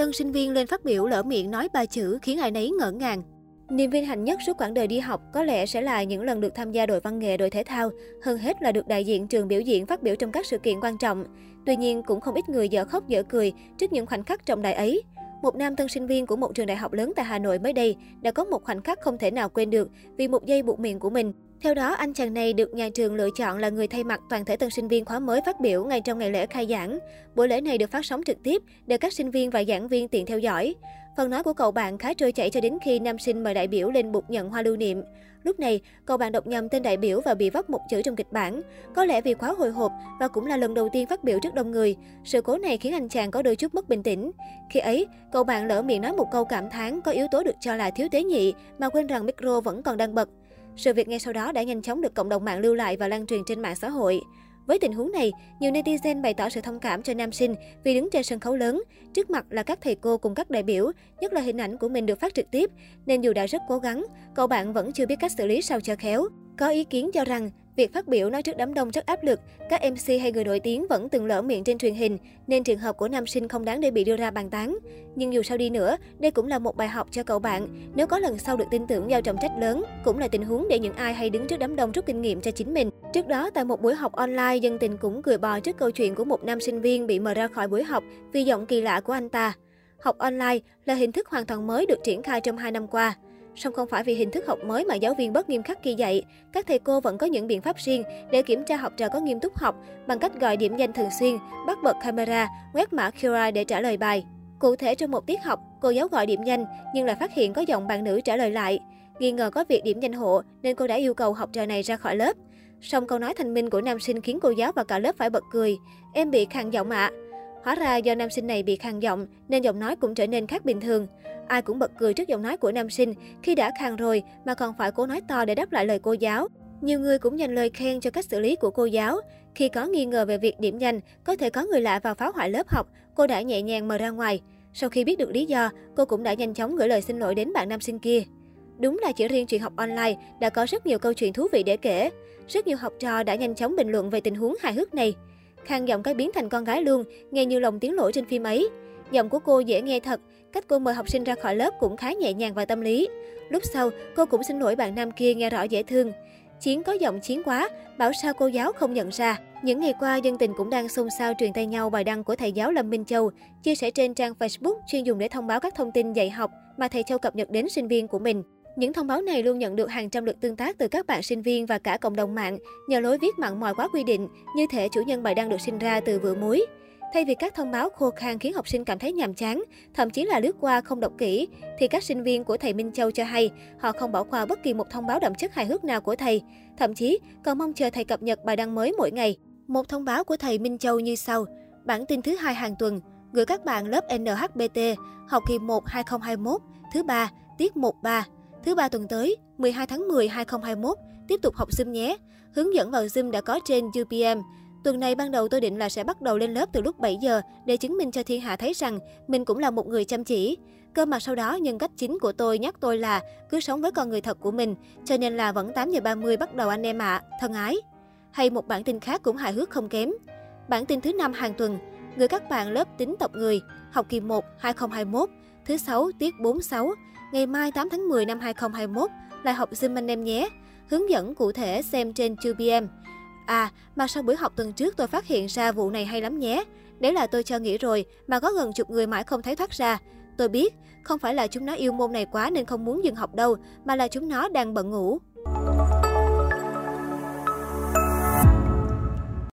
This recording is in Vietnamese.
Tân sinh viên lên phát biểu lỡ miệng nói ba chữ khiến ai nấy ngỡ ngàng. Niềm vinh hạnh nhất suốt quãng đời đi học có lẽ sẽ là những lần được tham gia đội văn nghệ, đội thể thao, hơn hết là được đại diện trường biểu diễn phát biểu trong các sự kiện quan trọng. Tuy nhiên, cũng không ít người dở khóc dở cười trước những khoảnh khắc trọng đại ấy. Một nam tân sinh viên của một trường đại học lớn tại Hà Nội mới đây đã có một khoảnh khắc không thể nào quên được vì một giây buộc miệng của mình. Theo đó, anh chàng này được nhà trường lựa chọn là người thay mặt toàn thể tân sinh viên khóa mới phát biểu ngay trong ngày lễ khai giảng. Buổi lễ này được phát sóng trực tiếp để các sinh viên và giảng viên tiện theo dõi. Phần nói của cậu bạn khá trôi chảy cho đến khi nam sinh mời đại biểu lên bục nhận hoa lưu niệm. Lúc này, cậu bạn đọc nhầm tên đại biểu và bị vấp một chữ trong kịch bản. Có lẽ vì quá hồi hộp và cũng là lần đầu tiên phát biểu trước đông người. Sự cố này khiến anh chàng có đôi chút mất bình tĩnh. Khi ấy, cậu bạn lỡ miệng nói một câu cảm thán có yếu tố được cho là thiếu tế nhị mà quên rằng micro vẫn còn đang bật. Sự việc ngay sau đó đã nhanh chóng được cộng đồng mạng lưu lại và lan truyền trên mạng xã hội. Với tình huống này, nhiều netizen bày tỏ sự thông cảm cho nam sinh vì đứng trên sân khấu lớn, trước mặt là các thầy cô cùng các đại biểu, nhất là hình ảnh của mình được phát trực tiếp, nên dù đã rất cố gắng, cậu bạn vẫn chưa biết cách xử lý sao cho khéo. Có ý kiến cho rằng Việc phát biểu nói trước đám đông rất áp lực, các MC hay người nổi tiếng vẫn từng lỡ miệng trên truyền hình, nên trường hợp của nam sinh không đáng để bị đưa ra bàn tán. Nhưng dù sao đi nữa, đây cũng là một bài học cho cậu bạn. Nếu có lần sau được tin tưởng giao trọng trách lớn, cũng là tình huống để những ai hay đứng trước đám đông rút kinh nghiệm cho chính mình. Trước đó, tại một buổi học online, dân tình cũng cười bò trước câu chuyện của một nam sinh viên bị mời ra khỏi buổi học vì giọng kỳ lạ của anh ta. Học online là hình thức hoàn toàn mới được triển khai trong 2 năm qua. Song không phải vì hình thức học mới mà giáo viên bất nghiêm khắc khi dạy, các thầy cô vẫn có những biện pháp riêng để kiểm tra học trò có nghiêm túc học bằng cách gọi điểm danh thường xuyên, bắt bật camera, quét mã QR để trả lời bài. Cụ thể trong một tiết học, cô giáo gọi điểm danh nhưng lại phát hiện có giọng bạn nữ trả lời lại. Nghi ngờ có việc điểm danh hộ nên cô đã yêu cầu học trò này ra khỏi lớp. Song câu nói thanh minh của nam sinh khiến cô giáo và cả lớp phải bật cười. Em bị khàn giọng ạ. À. Hóa ra do nam sinh này bị khàn giọng nên giọng nói cũng trở nên khác bình thường. Ai cũng bật cười trước giọng nói của nam sinh khi đã khàn rồi mà còn phải cố nói to để đáp lại lời cô giáo. Nhiều người cũng dành lời khen cho cách xử lý của cô giáo. Khi có nghi ngờ về việc điểm danh, có thể có người lạ vào phá hoại lớp học, cô đã nhẹ nhàng mời ra ngoài. Sau khi biết được lý do, cô cũng đã nhanh chóng gửi lời xin lỗi đến bạn nam sinh kia. Đúng là chỉ riêng chuyện học online đã có rất nhiều câu chuyện thú vị để kể. Rất nhiều học trò đã nhanh chóng bình luận về tình huống hài hước này. Khang giọng cái biến thành con gái luôn, nghe như lòng tiếng lỗi trên phim ấy. Giọng của cô dễ nghe thật, cách cô mời học sinh ra khỏi lớp cũng khá nhẹ nhàng và tâm lý. Lúc sau, cô cũng xin lỗi bạn nam kia nghe rõ dễ thương. Chiến có giọng chiến quá, bảo sao cô giáo không nhận ra. Những ngày qua, dân tình cũng đang xôn xao truyền tay nhau bài đăng của thầy giáo Lâm Minh Châu, chia sẻ trên trang Facebook chuyên dùng để thông báo các thông tin dạy học mà thầy Châu cập nhật đến sinh viên của mình. Những thông báo này luôn nhận được hàng trăm lượt tương tác từ các bạn sinh viên và cả cộng đồng mạng nhờ lối viết mặn mòi quá quy định, như thể chủ nhân bài đăng được sinh ra từ vựa muối. Thay vì các thông báo khô khan khiến học sinh cảm thấy nhàm chán, thậm chí là lướt qua không đọc kỹ, thì các sinh viên của thầy Minh Châu cho hay họ không bỏ qua bất kỳ một thông báo đậm chất hài hước nào của thầy, thậm chí còn mong chờ thầy cập nhật bài đăng mới mỗi ngày. Một thông báo của thầy Minh Châu như sau: Bản tin thứ hai hàng tuần, gửi các bạn lớp NHBT, học kỳ 1 2021, thứ ba, tiết 13. Thứ ba tuần tới, 12 tháng 10 2021, tiếp tục học Zoom nhé. Hướng dẫn vào Zoom đã có trên UPM. Tuần này ban đầu tôi định là sẽ bắt đầu lên lớp từ lúc 7 giờ để chứng minh cho thiên hạ thấy rằng mình cũng là một người chăm chỉ. Cơ mà sau đó nhân cách chính của tôi nhắc tôi là cứ sống với con người thật của mình, cho nên là vẫn 8 giờ 30 bắt đầu anh em ạ, à, thân ái. Hay một bản tin khác cũng hài hước không kém. Bản tin thứ năm hàng tuần, gửi các bạn lớp tính tộc người, học kỳ 1 2021, thứ 6 tiết 46, ngày mai 8 tháng 10 năm 2021 lại học Zoom anh em nhé. Hướng dẫn cụ thể xem trên 2PM. À, mà sau buổi học tuần trước tôi phát hiện ra vụ này hay lắm nhé. Đấy là tôi cho nghĩ rồi, mà có gần chục người mãi không thấy thoát ra. Tôi biết, không phải là chúng nó yêu môn này quá nên không muốn dừng học đâu, mà là chúng nó đang bận ngủ.